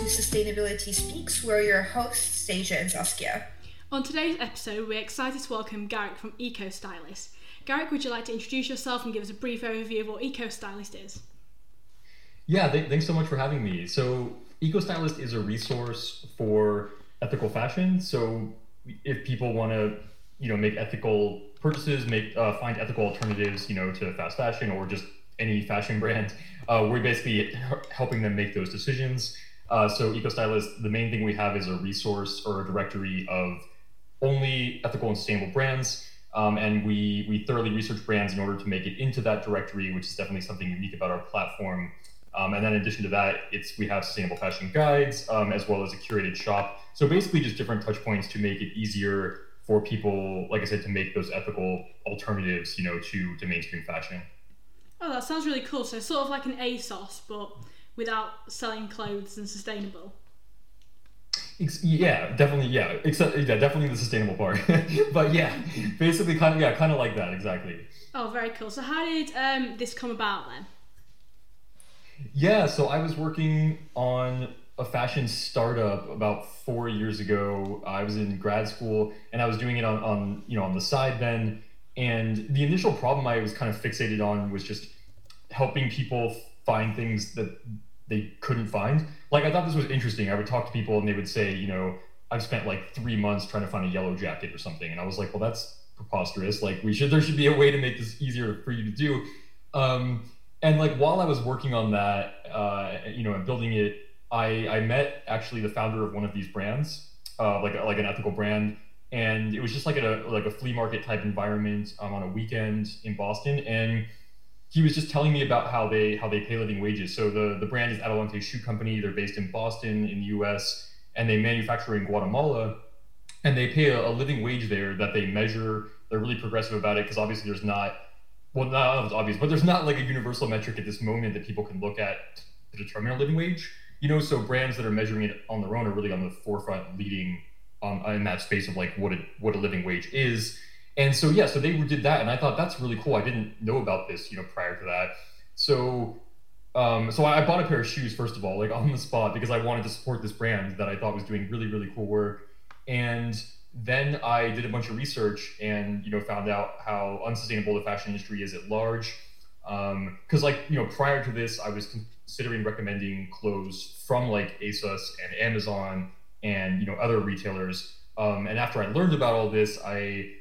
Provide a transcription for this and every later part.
to Sustainability Speaks. We're your hosts, Stasia and Saskia. On today's episode, we're excited to welcome Garrick from Eco Stylist. Garrick, would you like to introduce yourself and give us a brief overview of what Eco Stylist is? Yeah, th- thanks so much for having me. So, Eco Stylist is a resource for ethical fashion. So, if people want to, you know, make ethical purchases, make uh, find ethical alternatives, you know, to fast fashion or just any fashion brand, uh, we're basically helping them make those decisions. Uh, so, Eco Stylist, the main thing we have is a resource or a directory of only ethical and sustainable brands. Um, and we we thoroughly research brands in order to make it into that directory, which is definitely something unique about our platform. Um, and then in addition to that, it's we have sustainable fashion guides um, as well as a curated shop. So basically, just different touch points to make it easier for people, like I said, to make those ethical alternatives, you know, to to mainstream fashion. Oh, that sounds really cool. So sort of like an ASOS, but without selling clothes and sustainable. Yeah, definitely. Yeah, except yeah, definitely the sustainable part. but yeah, basically, kind of yeah, kind of like that exactly. Oh, very cool. So how did um, this come about then? Yeah, so I was working on a fashion startup about four years ago. I was in grad school and I was doing it on, on you know on the side then. And the initial problem I was kind of fixated on was just helping people find things that they couldn't find. Like I thought this was interesting. I would talk to people and they would say, you know, I've spent like three months trying to find a yellow jacket or something, and I was like, well, that's preposterous. Like we should there should be a way to make this easier for you to do. Um, and like while I was working on that, uh, you know, and building it, I I met actually the founder of one of these brands, uh, like like an ethical brand, and it was just like a like a flea market type environment um, on a weekend in Boston, and he was just telling me about how they how they pay living wages. So the the brand is Adelante Shoe Company. They're based in Boston in the U.S. and they manufacture in Guatemala, and they pay a, a living wage there that they measure. They're really progressive about it because obviously there's not well, not it's obvious, but there's not like a universal metric at this moment that people can look at to determine a living wage. You know, so brands that are measuring it on their own are really on the forefront, leading um, in that space of like what a what a living wage is. And so yeah, so they did that, and I thought that's really cool. I didn't know about this, you know, prior to that. So um, so I bought a pair of shoes first of all, like on the spot, because I wanted to support this brand that I thought was doing really really cool work. And then I did a bunch of research and you know found out how unsustainable the fashion industry is at large. Because um, like you know prior to this, I was considering recommending clothes from like ASOS and Amazon and you know other retailers. Um, and after I learned about all this, I,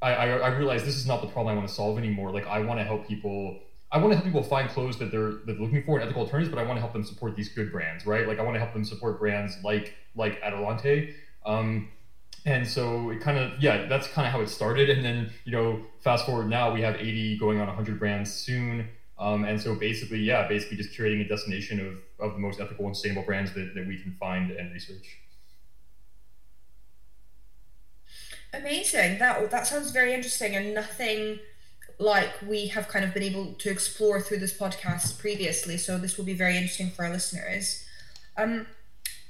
I I realized this is not the problem I want to solve anymore. Like I want to help people. I want to help people find clothes that they're that they're looking for and ethical alternatives, but I want to help them support these good brands, right? Like I want to help them support brands like like Adelante. Um, and so it kind of yeah that's kind of how it started and then you know fast forward now we have 80 going on 100 brands soon um, and so basically yeah basically just curating a destination of, of the most ethical and sustainable brands that, that we can find and research amazing that that sounds very interesting and nothing like we have kind of been able to explore through this podcast previously so this will be very interesting for our listeners um,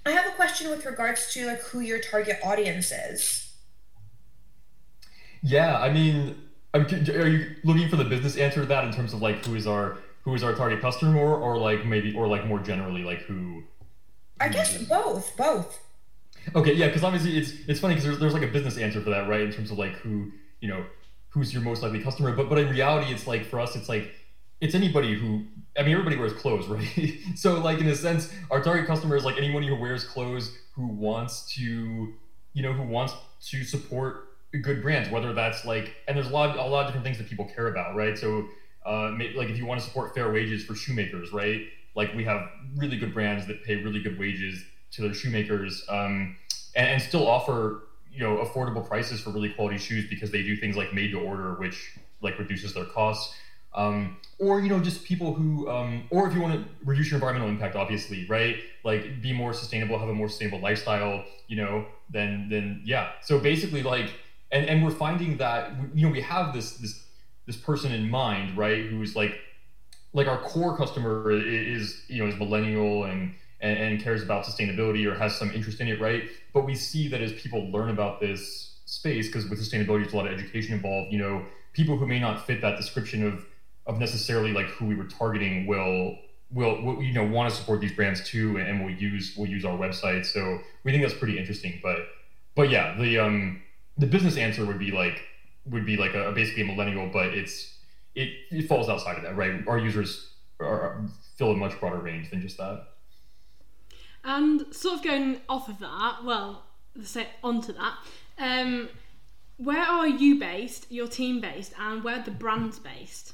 I have a question with regards to like who your target audience is. Yeah, I mean, are you looking for the business answer to that in terms of like who is our who is our target customer, or, or like maybe or like more generally like who? I guess both, both. Okay, yeah, because obviously it's it's funny because there's, there's like a business answer for that, right? In terms of like who you know who's your most likely customer, but but in reality, it's like for us, it's like it's anybody who I mean everybody wears clothes, right? so like in a sense, our target customer is like anyone who wears clothes who wants to, you know, who wants to support good brands, whether that's like and there's a lot a lot of different things that people care about, right? So uh, like if you want to support fair wages for shoemakers, right? Like we have really good brands that pay really good wages to their shoemakers, um, and, and still offer you know affordable prices for really quality shoes because they do things like made to order, which like reduces their costs. Um, or you know just people who um, or if you want to reduce your environmental impact obviously right? Like be more sustainable have a more sustainable lifestyle you know then then yeah. So basically like and and we're finding that you know we have this this this person in mind right who's like like our core customer is you know is millennial and and, and cares about sustainability or has some interest in it right but we see that as people learn about this space because with sustainability there's a lot of education involved you know people who may not fit that description of of necessarily like who we were targeting will will, will you know want to support these brands too, and will use will use our website. So we think that's pretty interesting. But but yeah, the um the business answer would be like would be like a basically a millennial, but it's it, it falls outside of that, right? Our users are, fill a much broader range than just that. And sort of going off of that, well, say onto that, um, where are you based, your team based, and where the brand's based?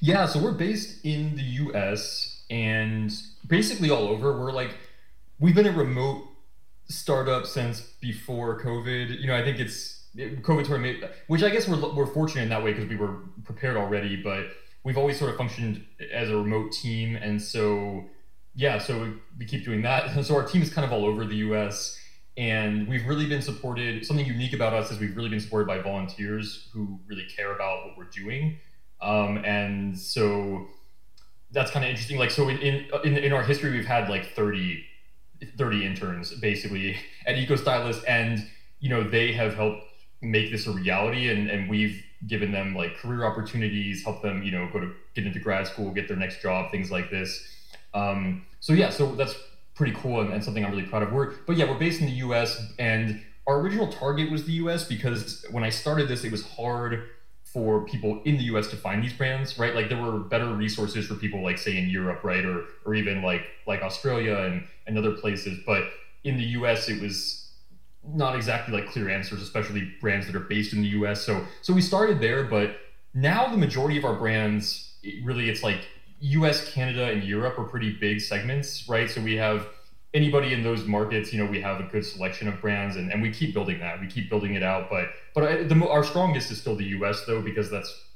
Yeah, so we're based in the US and basically all over. We're like, we've been a remote startup since before COVID. You know, I think it's COVID sort of which I guess we're, we're fortunate in that way because we were prepared already, but we've always sort of functioned as a remote team. And so, yeah, so we, we keep doing that. So our team is kind of all over the US and we've really been supported. Something unique about us is we've really been supported by volunteers who really care about what we're doing. Um, and so that's kind of interesting. Like, so in, in, in our history, we've had like 30, 30 interns basically at Eco Stylist, and you know they have helped make this a reality, and and we've given them like career opportunities, help them you know go to get into grad school, get their next job, things like this. Um, so yeah, so that's pretty cool and, and something I'm really proud of. We're but yeah, we're based in the U.S. and our original target was the U.S. because when I started this, it was hard for people in the US to find these brands, right? Like there were better resources for people like say in Europe, right? Or or even like like Australia and, and other places. But in the US it was not exactly like clear answers, especially brands that are based in the US. So so we started there, but now the majority of our brands it really it's like US, Canada, and Europe are pretty big segments, right? So we have anybody in those markets, you know, we have a good selection of brands, and, and we keep building that. We keep building it out, but but the, our strongest is still the U.S. though, because that's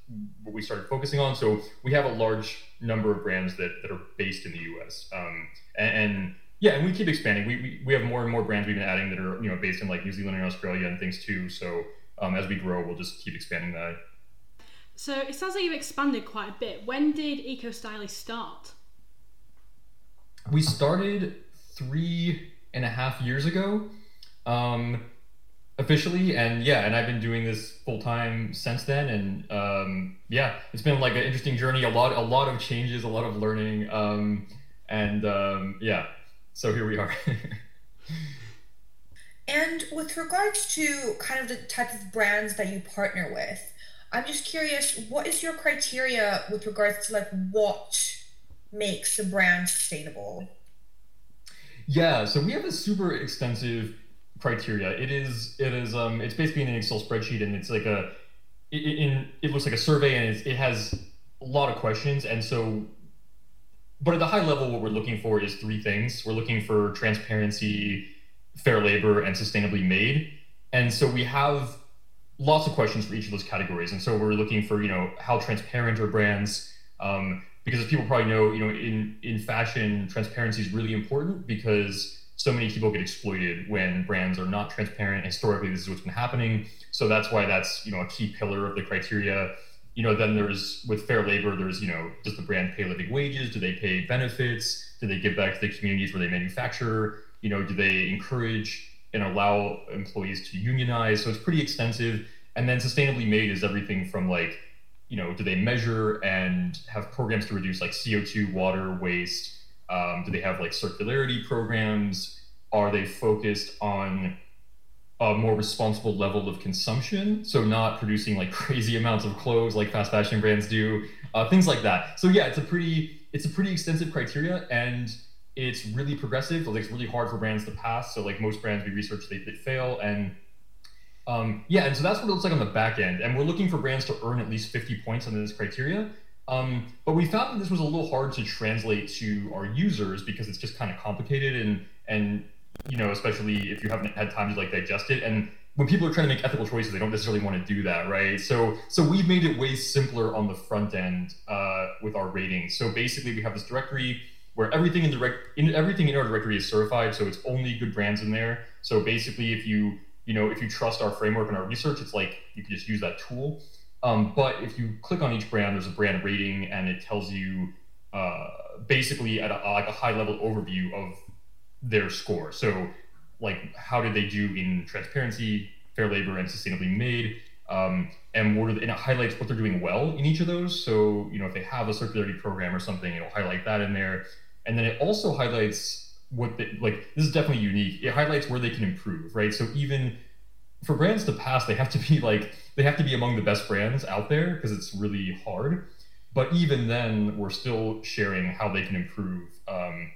what we started focusing on. So we have a large number of brands that, that are based in the U.S. Um, and, and, yeah, and we keep expanding. We, we, we have more and more brands we've been adding that are you know based in like New Zealand and Australia and things too. So um, as we grow, we'll just keep expanding that. So it sounds like you've expanded quite a bit. When did Eco Stylist start? We started three and a half years ago, um, officially, and yeah, and I've been doing this full time since then, and um, yeah, it's been like an interesting journey. A lot, a lot of changes, a lot of learning, um, and um, yeah, so here we are. and with regards to kind of the type of brands that you partner with, I'm just curious, what is your criteria with regards to like what makes a brand sustainable? Yeah, so we have a super extensive criteria. It is it is um it's basically an Excel spreadsheet and it's like a it, in it looks like a survey and it has a lot of questions and so but at the high level what we're looking for is three things. We're looking for transparency, fair labor and sustainably made. And so we have lots of questions for each of those categories. And so we're looking for, you know, how transparent are brands? Um, because as people probably know, you know, in in fashion, transparency is really important because so many people get exploited when brands are not transparent. Historically, this is what's been happening. So that's why that's you know a key pillar of the criteria. You know, then there's with fair labor, there's you know, does the brand pay living wages? Do they pay benefits? Do they give back to the communities where they manufacture? You know, do they encourage and allow employees to unionize? So it's pretty extensive. And then sustainably made is everything from like you know, do they measure and have programs to reduce like CO2, water, waste? Um, do they have like circularity programs? Are they focused on a more responsible level of consumption? So not producing like crazy amounts of clothes like fast fashion brands do, uh, things like that. So yeah, it's a pretty it's a pretty extensive criteria and it's really progressive. Like it's really hard for brands to pass. So like most brands we research they, they fail and um, yeah, and so that's what it looks like on the back end. And we're looking for brands to earn at least 50 points on this criteria. Um, but we found that this was a little hard to translate to our users because it's just kind of complicated and and you know especially if you haven't had time to like digest it and when people are trying to make ethical choices they don't necessarily want to do that right so so we've made it way simpler on the front end uh, with our ratings so basically we have this directory where everything in the in everything in our directory is certified so it's only good brands in there so basically if you you know, if you trust our framework and our research, it's like you can just use that tool. Um, but if you click on each brand, there's a brand rating, and it tells you uh, basically at a, like a high level overview of their score. So, like, how did they do in transparency, fair labor, and sustainably made? Um, and what are, and it highlights what they're doing well in each of those. So you know if they have a circularity program or something, it'll highlight that in there, and then it also highlights what they like. This is definitely unique. It highlights where they can improve, right? So even for brands to pass, they have to be like they have to be among the best brands out there because it's really hard. But even then, we're still sharing how they can improve um,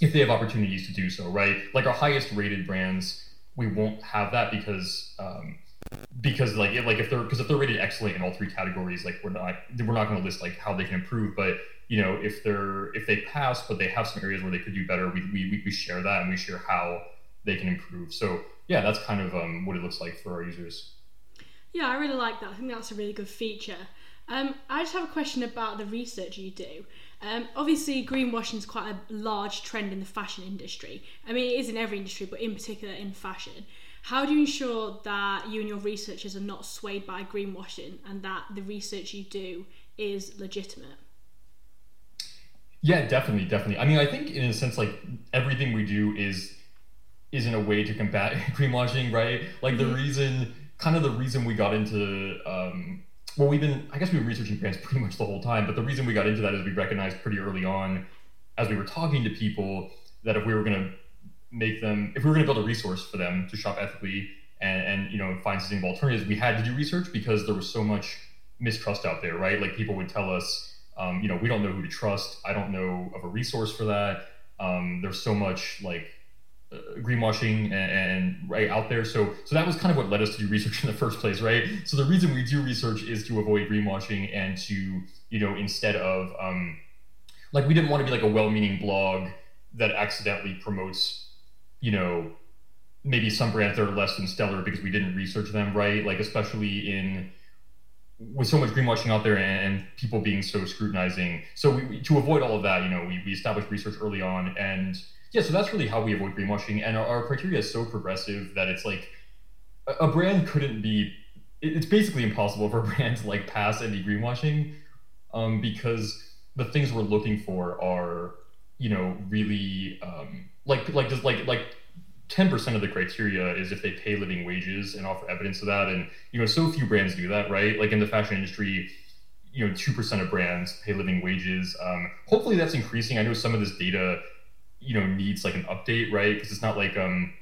if they have opportunities to do so, right? Like our highest rated brands, we won't have that because um, because like if, like if they're because if they're rated excellent in all three categories, like we're not we're not going to list like how they can improve, but you know if they're if they pass but they have some areas where they could do better, we we, we share that and we share how they can improve. So yeah, that's kind of um, what it looks like for our users. Yeah, I really like that. I think that's a really good feature. Um, I just have a question about the research you do. Um, obviously, greenwashing is quite a large trend in the fashion industry. I mean, it is in every industry, but in particular in fashion. How do you ensure that you and your researchers are not swayed by greenwashing and that the research you do is legitimate? Yeah, definitely, definitely. I mean, I think in a sense, like everything we do is is in a way to combat greenwashing, right? Like mm-hmm. the reason, kind of the reason we got into um, well, we've been, I guess we've been researching brands pretty much the whole time, but the reason we got into that is we recognized pretty early on as we were talking to people that if we were going to make them, if we were going to build a resource for them to shop ethically and, and, you know, find sustainable alternatives, we had to do research because there was so much mistrust out there, right? Like people would tell us, um, you know, we don't know who to trust. I don't know of a resource for that. Um, there's so much like uh, greenwashing and, and, right out there. So so that was kind of what led us to do research in the first place, right? So the reason we do research is to avoid greenwashing and to you know instead of um, like we didn't want to be like a well-meaning blog that accidentally promotes you know maybe some brands that are less than stellar because we didn't research them right like especially in with so much greenwashing out there and, and people being so scrutinizing so we, to avoid all of that you know we, we established research early on and yeah, so that's really how we avoid greenwashing, and our, our criteria is so progressive that it's like a, a brand couldn't be. It's basically impossible for a brand to like pass any greenwashing, um, because the things we're looking for are, you know, really um, like like just like like 10% of the criteria is if they pay living wages and offer evidence of that and you know so few brands do that right like in the fashion industry you know 2% of brands pay living wages um, hopefully that's increasing i know some of this data you know needs like an update, right? Because it's not like um,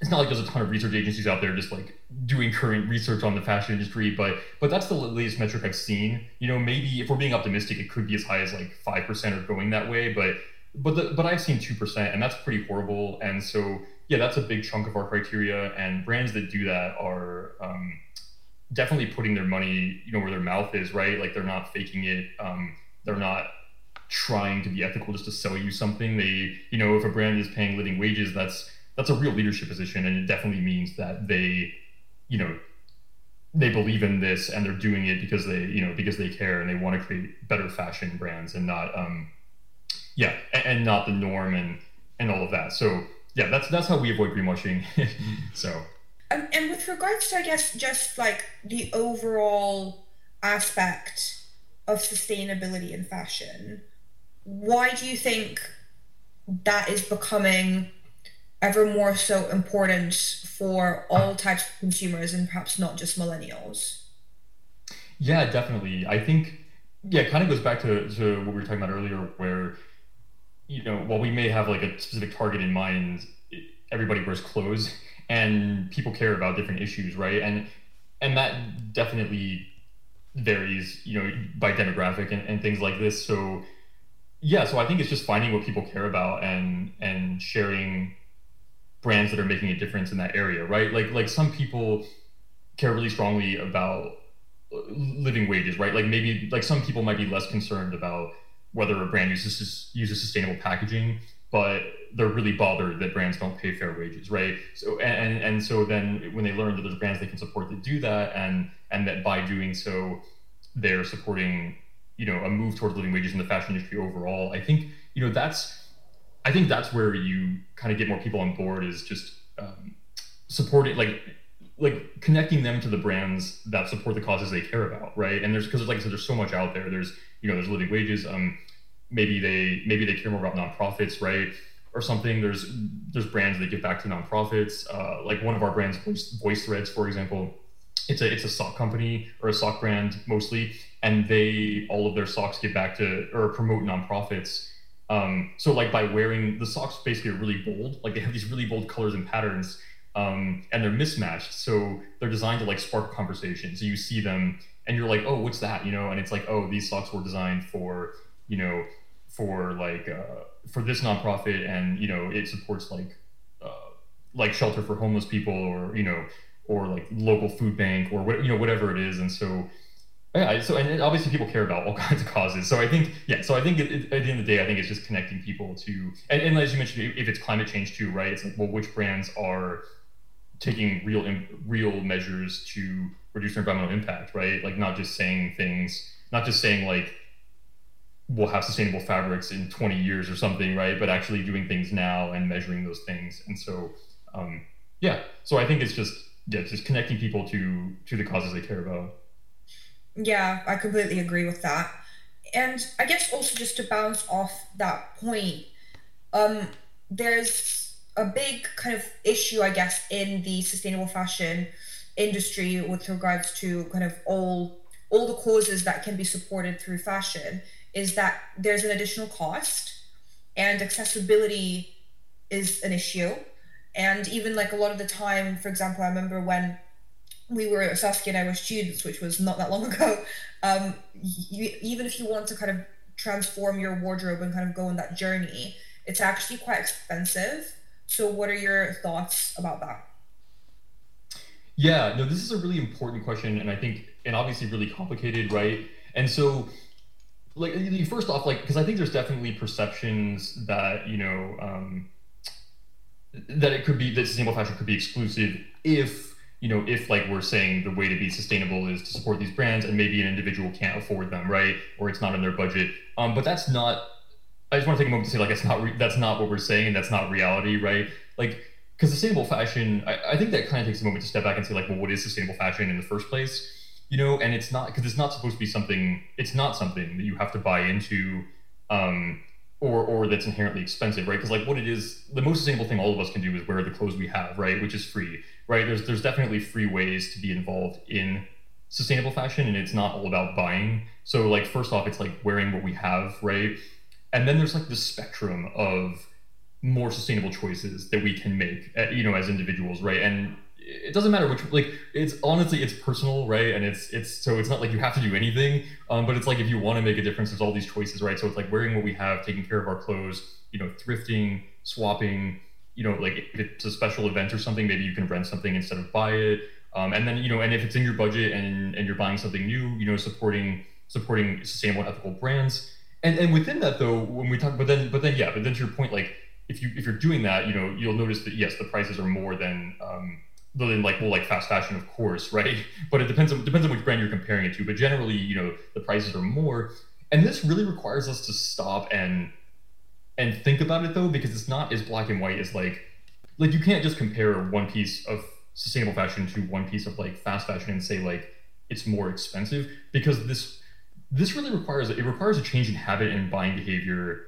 it's not like there's a ton of research agencies out there just like doing current research on the fashion industry, but but that's the latest metric I've seen. You know, maybe if we're being optimistic, it could be as high as like five percent or going that way, but but the, but I've seen two percent, and that's pretty horrible. And so yeah, that's a big chunk of our criteria. And brands that do that are um, definitely putting their money, you know, where their mouth is, right? Like they're not faking it. Um, they're not trying to be ethical just to sell you something. They, you know, if a brand is paying living wages, that's that's a real leadership position, and it definitely means that they, you know, they believe in this and they're doing it because they, you know, because they care and they want to create better fashion brands and not, um, yeah, and, and not the norm and and all of that. So yeah, that's that's how we avoid greenwashing. so. Um, and with regards to, I guess, just like the overall aspect of sustainability in fashion, why do you think that is becoming ever more so important for all types of consumers and perhaps not just millennials? Yeah, definitely. I think yeah, it kind of goes back to, to what we were talking about earlier, where you know, while we may have like a specific target in mind, everybody wears clothes and people care about different issues, right? And and that definitely varies, you know, by demographic and, and things like this. So yeah, so I think it's just finding what people care about and and sharing brands that are making a difference in that area, right? Like like some people care really strongly about living wages, right? Like maybe like some people might be less concerned about whether a brand uses uses sustainable packaging, but they're really bothered that brands don't pay fair wages, right? So and and so then when they learn that there's brands they can support that do that, and and that by doing so, they're supporting you know a move towards living wages in the fashion industry overall. I think you know that's I think that's where you kind of get more people on board is just um, supporting like like connecting them to the brands that support the causes they care about, right? And there's because like I said, there's so much out there. There's you know there's living wages. Um, maybe they maybe they care more about nonprofits, right? Or something. There's there's brands that give back to nonprofits. Uh, like one of our brands, Voice, Voice Threads, for example, it's a it's a sock company or a sock brand mostly, and they all of their socks give back to or promote nonprofits. Um, so like by wearing the socks basically are really bold, like they have these really bold colors and patterns, um, and they're mismatched. So they're designed to like spark conversation. So you see them and you're like, oh, what's that? You know, and it's like, oh, these socks were designed for you know for like uh, for this nonprofit, and you know it supports like uh, like shelter for homeless people or you know or like local food bank or what you know whatever it is and so yeah so and obviously people care about all kinds of causes so i think yeah so i think it, it, at the end of the day i think it's just connecting people to and, and as you mentioned if it's climate change too right it's like well which brands are taking real real measures to reduce their environmental impact right like not just saying things not just saying like we'll have sustainable fabrics in 20 years or something right but actually doing things now and measuring those things and so um, yeah so i think it's just yeah, just connecting people to to the causes they care about. Yeah, I completely agree with that. And I guess also just to bounce off that point, um, there's a big kind of issue, I guess, in the sustainable fashion industry with regards to kind of all all the causes that can be supported through fashion is that there's an additional cost and accessibility is an issue and even like a lot of the time, for example, I remember when we were Saskia and I were students, which was not that long ago. Um, you, even if you want to kind of transform your wardrobe and kind of go on that journey, it's actually quite expensive. So, what are your thoughts about that? Yeah, no, this is a really important question, and I think, and obviously really complicated, right? And so, like, first off, like, because I think there's definitely perceptions that you know. Um, that it could be that sustainable fashion could be exclusive if you know if like we're saying the way to be sustainable is to support these brands and maybe an individual can't afford them right or it's not in their budget um, but that's not i just want to take a moment to say like it's not re- that's not what we're saying and that's not reality right like because sustainable fashion I, I think that kind of takes a moment to step back and say like well what is sustainable fashion in the first place you know and it's not because it's not supposed to be something it's not something that you have to buy into um, or or that's inherently expensive, right? Because like what it is, the most sustainable thing all of us can do is wear the clothes we have, right? Which is free, right? There's there's definitely free ways to be involved in sustainable fashion, and it's not all about buying. So like first off, it's like wearing what we have, right? And then there's like the spectrum of more sustainable choices that we can make, eh, you know, as individuals, right? And it doesn't matter which like it's honestly it's personal right? And it's it's so it's not like you have to do anything um, but it's like if you want to make a difference there's all these choices right? So it's like wearing what we have taking care of our clothes you know thrifting swapping you know like if it's a special event or something maybe you can rent something instead of buy it. Um, and then you know and if it's in your budget and and you're buying something new you know supporting supporting sustainable ethical brands and and within that though when we talk but then but then yeah but then to your point like if you if you're doing that you know you'll notice that yes the prices are more than um, than like well like fast fashion of course right? But it depends on depends on which brand you're comparing it to. But generally you know the prices are more. And this really requires us to stop and and think about it though because it's not as black and white as like like you can't just compare one piece of sustainable fashion to one piece of like fast fashion and say like it's more expensive because this this really requires it requires a change in habit and buying behavior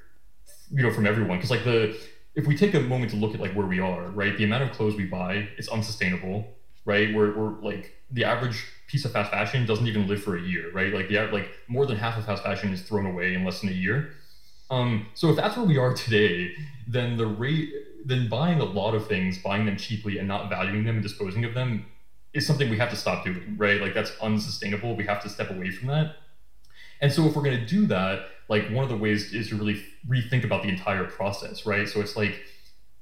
you know from everyone because like the if we take a moment to look at like where we are, right? The amount of clothes we buy is unsustainable, right? We're, we're like the average piece of fast fashion doesn't even live for a year, right? Like the like more than half of fast fashion is thrown away in less than a year. Um, so if that's where we are today, then the rate then buying a lot of things, buying them cheaply and not valuing them and disposing of them is something we have to stop doing, right? Like that's unsustainable. We have to step away from that. And so if we're going to do that, like one of the ways is to really rethink about the entire process, right? So it's like,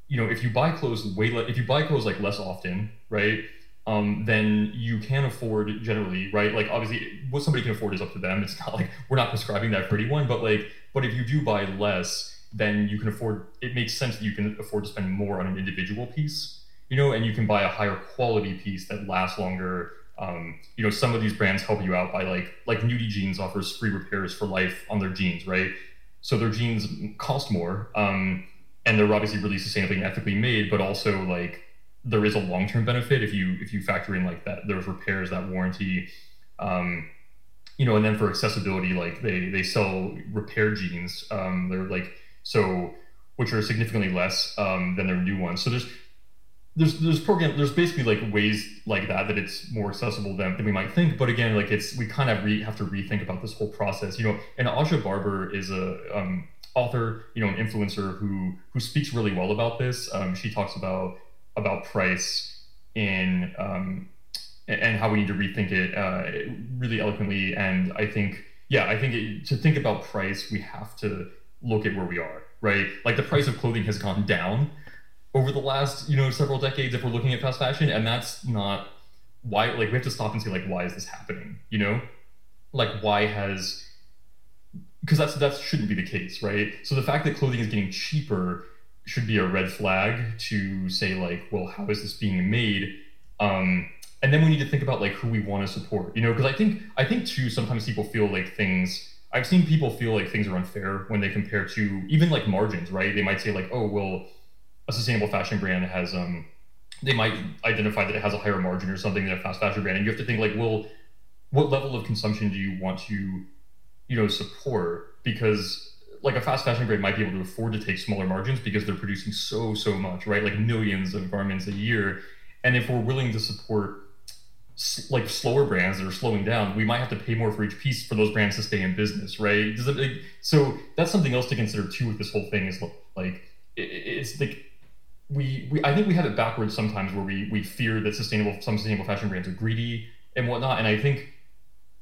you know, if you buy clothes way if you buy clothes like less often, right? Um, then you can afford generally, right? Like obviously, what somebody can afford is up to them. It's not like we're not prescribing that for anyone, but like, but if you do buy less, then you can afford. It makes sense that you can afford to spend more on an individual piece, you know, and you can buy a higher quality piece that lasts longer um, you know, some of these brands help you out by like like Nudie Jeans offers free repairs for life on their jeans, right? So their jeans cost more, um, and they're obviously really sustainably and ethically made, but also like there is a long term benefit if you if you factor in like that there's repairs, that warranty, um, you know, and then for accessibility, like they they sell repair jeans, um, they're like so which are significantly less um, than their new ones. So there's there's there's program there's basically like ways like that that it's more accessible than, than we might think but again like it's we kind of re, have to rethink about this whole process you know and Aja Barber is a um, author you know an influencer who who speaks really well about this um, she talks about about price in um, and how we need to rethink it uh, really eloquently and I think yeah I think it, to think about price we have to look at where we are right? Like the price of clothing has gone down over the last you know several decades if we're looking at fast fashion and that's not why like we have to stop and say like why is this happening you know? Like why has because that's that shouldn't be the case right? So the fact that clothing is getting cheaper should be a red flag to say like well how is this being made? Um and then we need to think about like who we want to support you know? Because i think i think too sometimes people feel like things i've seen people feel like things are unfair when they compare to even like margins right? They might say like oh well a sustainable fashion brand has um they might identify that it has a higher margin or something than a fast fashion brand and you have to think like well what level of consumption do you want to you know support? Because like a fast fashion brand might be able to afford to take smaller margins because they're producing so so much right? Like millions of garments a year. And if we're willing to support like slower brands that are slowing down we might have to pay more for each piece for those brands to stay in business right? It, like, so that's something else to consider too with this whole thing is like it, it's like we, we I think we have it backwards sometimes where we we fear that sustainable some sustainable fashion brands are greedy and whatnot, and I think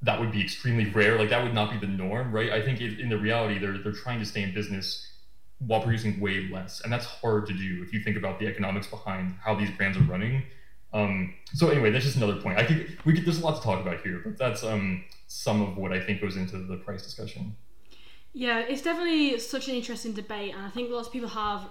that would be extremely rare. Like that would not be the norm, right? I think in the reality they're they're trying to stay in business while producing way less, and that's hard to do if you think about the economics behind how these brands are running. Um, so anyway, that's just another point. I think we could, there's a lot to talk about here, but that's um, some of what I think goes into the price discussion. Yeah, it's definitely such an interesting debate, and I think lots of people have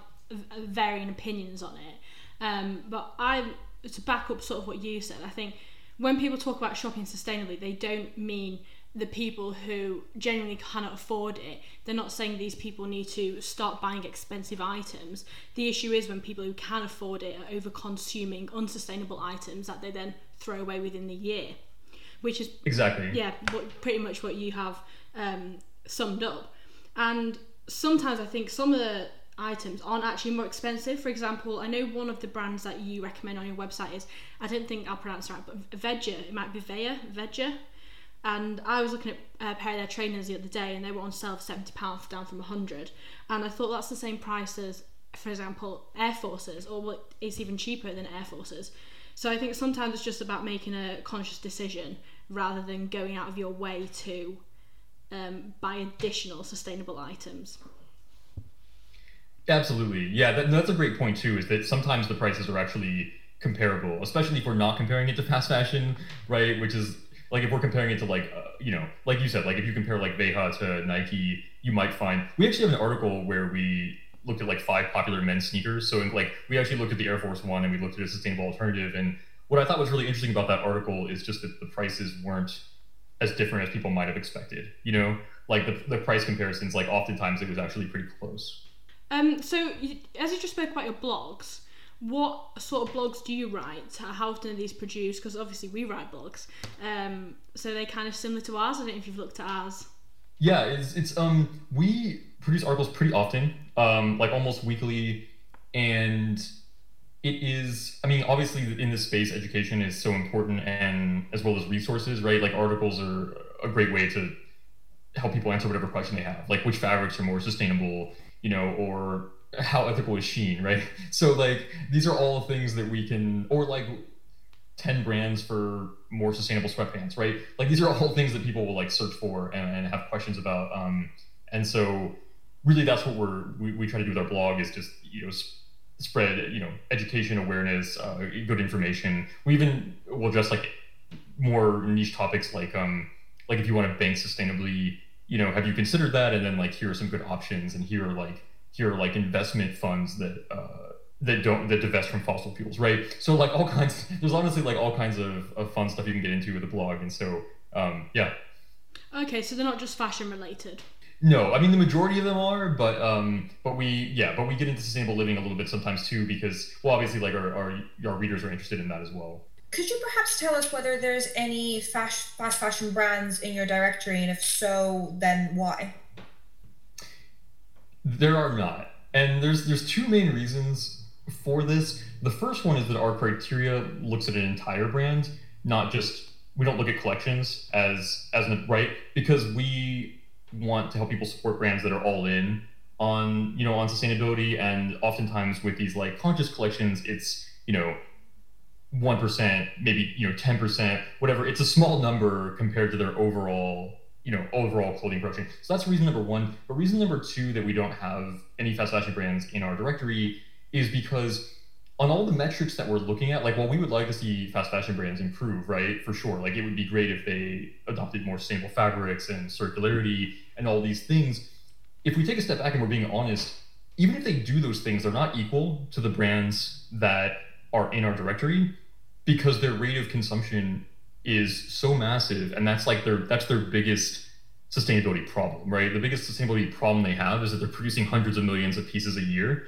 varying opinions on it. Um, but I, to back up sort of what you said, I think when people talk about shopping sustainably, they don't mean the people who genuinely cannot afford it. They're not saying these people need to start buying expensive items. The issue is when people who can afford it are over consuming unsustainable items that they then throw away within the year, which is exactly yeah, pretty much what you have um, summed up. And sometimes I think some of the items aren't actually more expensive. For example, I know one of the brands that you recommend on your website is, I don't think I'll pronounce right, but Veja, it might be Veja, Veja. And I was looking at a pair of their trainers the other day and they were on sale for £70 down from 100 And I thought that's the same price as, for example, Air Forces, or it's even cheaper than Air Forces. So I think sometimes it's just about making a conscious decision rather than going out of your way to um, buy additional sustainable items. Absolutely. Yeah, that, that's a great point too. Is that sometimes the prices are actually comparable, especially if we're not comparing it to fast fashion, right? Which is like if we're comparing it to like uh, you know, like you said, like if you compare like Veja to Nike, you might find we actually have an article where we looked at like five popular men's sneakers. So like we actually looked at the Air Force One and we looked at a sustainable alternative. And what I thought was really interesting about that article is just that the prices weren't as different as people might have expected. You know, like the the price comparisons, like oftentimes it was actually pretty close. Um, so, as you just spoke about your blogs, what sort of blogs do you write? How often are these produced? Because obviously we write blogs, um, so they're kind of similar to ours. I don't know if you've looked at ours. Yeah, it's it's um we produce articles pretty often, um like almost weekly, and it is. I mean, obviously in this space, education is so important, and as well as resources, right? Like articles are a great way to help people answer whatever question they have, like which fabrics are more sustainable you know, or how ethical is Shein, right? So like these are all things that we can, or like 10 brands for more sustainable sweatpants, right? Like these are all things that people will like search for and, and have questions about. Um, and so really that's what we're, we, we try to do with our blog is just, you know, spread, you know, education, awareness, uh, good information. We even will address like more niche topics like, um, like if you want to bank sustainably, you know, have you considered that? And then like, here are some good options, and here are like, here are like investment funds that uh, that don't that divest from fossil fuels, right? So like all kinds. There's honestly like all kinds of, of fun stuff you can get into with the blog, and so um, yeah. Okay, so they're not just fashion related. No, I mean the majority of them are, but um, but we yeah, but we get into sustainable living a little bit sometimes too because well, obviously like our our, our readers are interested in that as well. Could you perhaps tell us whether there's any fast, fashion brands in your directory, and if so, then why? There are not, and there's there's two main reasons for this. The first one is that our criteria looks at an entire brand, not just we don't look at collections as as an, right because we want to help people support brands that are all in on you know on sustainability and oftentimes with these like conscious collections it's you know 1% maybe you know 10% whatever it's a small number compared to their overall you know overall clothing production so that's reason number one but reason number two that we don't have any fast fashion brands in our directory is because on all the metrics that we're looking at, like, well, we would like to see fast fashion brands improve, right? For sure. Like, it would be great if they adopted more sustainable fabrics and circularity and all these things. If we take a step back and we're being honest, even if they do those things, they're not equal to the brands that are in our directory because their rate of consumption is so massive and that's like their that's their biggest sustainability problem right the biggest sustainability problem they have is that they're producing hundreds of millions of pieces a year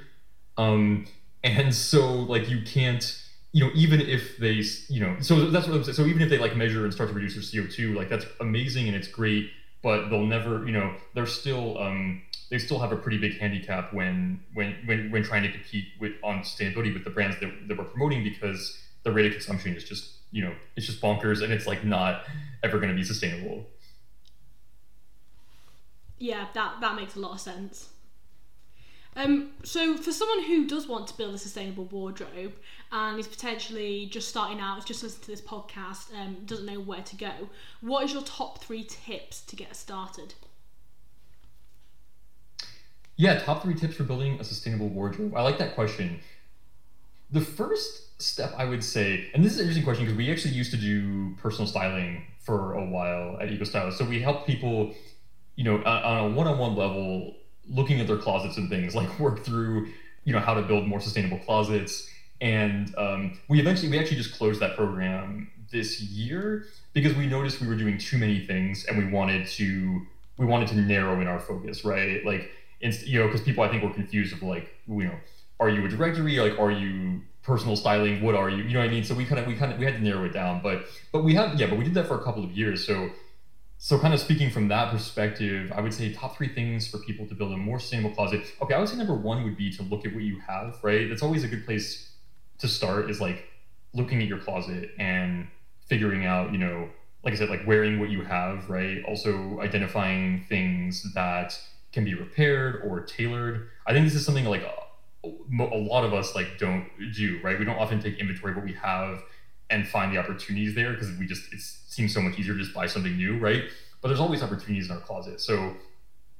um, and so like you can't you know even if they you know so that's what I'm saying. so even if they like measure and start to reduce their CO2 like that's amazing and it's great but they'll never you know they're still um they still have a pretty big handicap when when when, when trying to compete with on sustainability with the brands that, that we're promoting because the rate of consumption is just you know it's just bonkers and it's like not ever going to be sustainable yeah that that makes a lot of sense um, so, for someone who does want to build a sustainable wardrobe and is potentially just starting out, just listening to this podcast, um, doesn't know where to go, what is your top three tips to get started? Yeah, top three tips for building a sustainable wardrobe. I like that question. The first step I would say, and this is an interesting question because we actually used to do personal styling for a while at Eco Stylist. So we help people, you know, on a one-on-one level looking at their closets and things like work through you know how to build more sustainable closets. And um, we eventually we actually just closed that program this year because we noticed we were doing too many things and we wanted to we wanted to narrow in our focus right? Like you know because people i think were confused of like you know are you a directory? Like are you personal styling what are you you know what i mean so we kind of we kind of we had to narrow it down but but we have yeah but we did that for a couple of years so so kind of speaking from that perspective, I would say top three things for people to build a more sustainable closet. Okay, I would say number one would be to look at what you have, right? That's always a good place to start is like looking at your closet and figuring out, you know, like I said, like wearing what you have, right? Also identifying things that can be repaired or tailored. I think this is something like a, lot of us like don't do, right? We don't often take inventory of what we have and find the opportunities there because we just it seems so much easier to just buy something new, right? But there's always opportunities in our closet. So,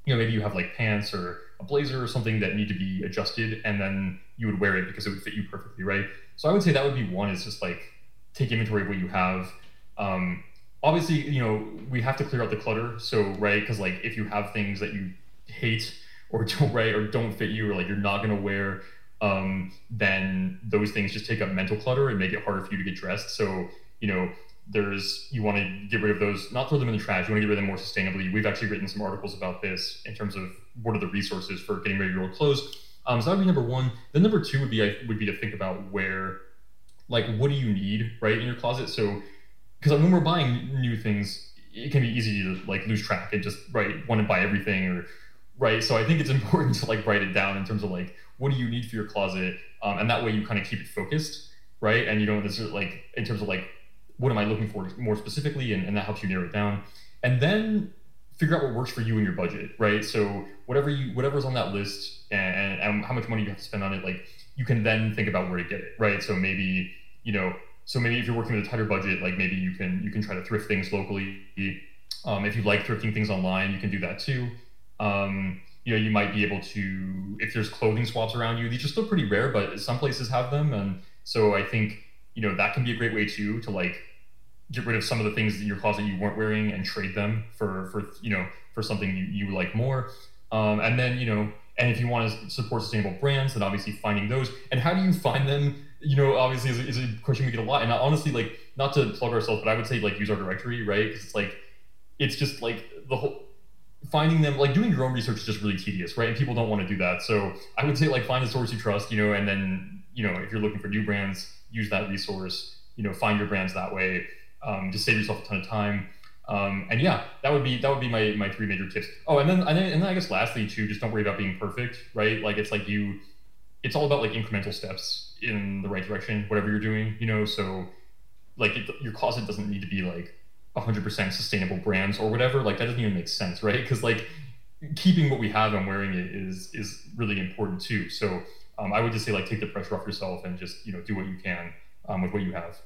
you know, maybe you have like pants or a blazer or something that need to be adjusted, and then you would wear it because it would fit you perfectly, right? So I would say that would be one is just like take inventory of what you have. Um, obviously, you know, we have to clear out the clutter. So, right, because like if you have things that you hate or don't right or don't fit you or like you're not gonna wear um, then those things just take up mental clutter and make it harder for you to get dressed. So, you know, there's you want to get rid of those, not throw them in the trash. You want to get rid of them more sustainably. We've actually written some articles about this in terms of what are the resources for getting rid of your old clothes. Um, so that would be number one. Then number two would be I, would be to think about where, like, what do you need right in your closet. So, because when we're buying new things, it can be easy to like lose track and just right want to buy everything or right. So I think it's important to like write it down in terms of like what do you need for your closet, um, and that way you kind of keep it focused, right? And you don't necessarily like in terms of like what am I looking for more specifically, and, and that helps you narrow it down. And then figure out what works for you and your budget, right? So whatever you whatever's on that list and, and how much money you have to spend on it, like you can then think about where to get it, right? So maybe you know, so maybe if you're working with a tighter budget, like maybe you can you can try to thrift things locally. Um, if you like thrifting things online, you can do that too. Um, you know you might be able to if there's clothing swaps around you these are still pretty rare but some places have them. And so i think you know that can be a great way too to like get rid of some of the things in your closet you weren't wearing and trade them for for you know for something you, you like more. Um, and then you know and if you want to support sustainable brands then obviously finding those. And how do you find them? You know obviously is is a question we get a lot. And honestly like not to plug ourselves but i would say like use our directory right? Because it's like it's just like the whole finding them like doing your own research is just really tedious right? And people don't want to do that. So i would say like find a source you trust you know and then you know if you're looking for new brands use that resource you know find your brands that way. Um, just save yourself a ton of time. Um, and yeah that would be that would be my my three major tips. Oh and then and then, and then i guess lastly too just don't worry about being perfect right? Like it's like you it's all about like incremental steps in the right direction, whatever you're doing, you know. So like it, your closet doesn't need to be like 100% sustainable brands or whatever. Like that doesn't even make sense, right? Because like keeping what we have and wearing it is is really important too. So um, I would just say like take the pressure off yourself and just you know do what you can um, with what you have.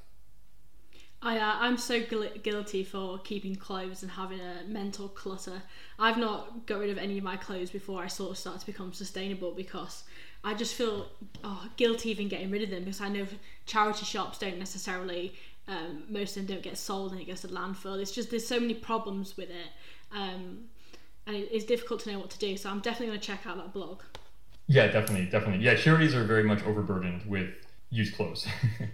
I, uh, I'm so gu- guilty for keeping clothes and having a mental clutter. I've not got rid of any of my clothes before I sort of start to become sustainable because I just feel oh, guilty even getting rid of them because I know charity shops don't necessarily, um, most of them don't get sold and it goes to landfill. It's just there's so many problems with it. Um, and it, it's difficult to know what to do. So I'm definitely going to check out that blog. Yeah, definitely, definitely. Yeah, charities are very much overburdened with used clothes.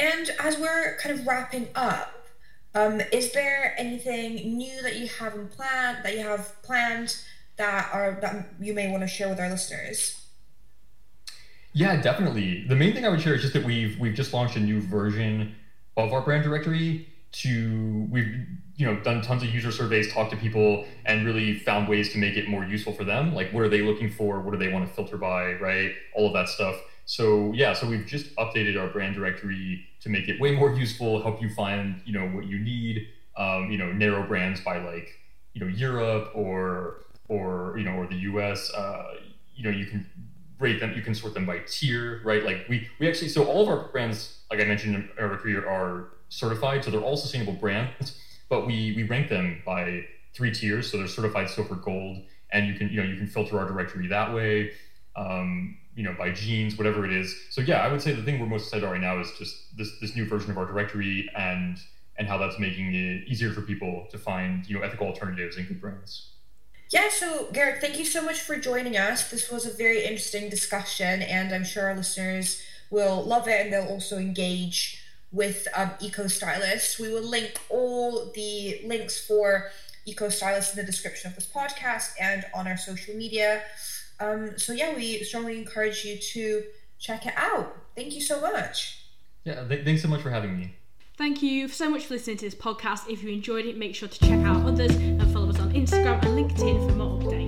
And as we're kind of wrapping up, um, is there anything new that you have in plan that you have planned that are that you may want to share with our listeners? Yeah, definitely. The main thing I would share is just that we've we've just launched a new version of our brand directory to we've you know done tons of user surveys talked to people and really found ways to make it more useful for them like what are they looking for what do they want to filter by right all of that stuff so yeah, so we've just updated our brand directory to make it way more useful, help you find you know what you need. Um, you know, narrow brands by like you know Europe or or you know or the U.S. Uh, you know, you can rate them. You can sort them by tier, right? Like we we actually so all of our brands, like I mentioned our directory, are certified, so they're all sustainable brands. But we we rank them by three tiers, so they're certified silver gold, and you can you know you can filter our directory that way. Um, you know, by jeans, whatever it is. So yeah, I would say the thing we're most excited about right now is just this this new version of our directory and and how that's making it easier for people to find you know ethical alternatives and good brands. Yeah, so Garrick, thank you so much for joining us. This was a very interesting discussion, and I'm sure our listeners will love it and they'll also engage with um, Eco Stylist. We will link all the links for Eco Stylist in the description of this podcast and on our social media. Um, so yeah, we strongly encourage you to check it out. Thank you so much. Yeah, th- thanks so much for having me. Thank you so much for listening to this podcast. If you enjoyed it, make sure to check out others and follow us on Instagram and LinkedIn for more updates.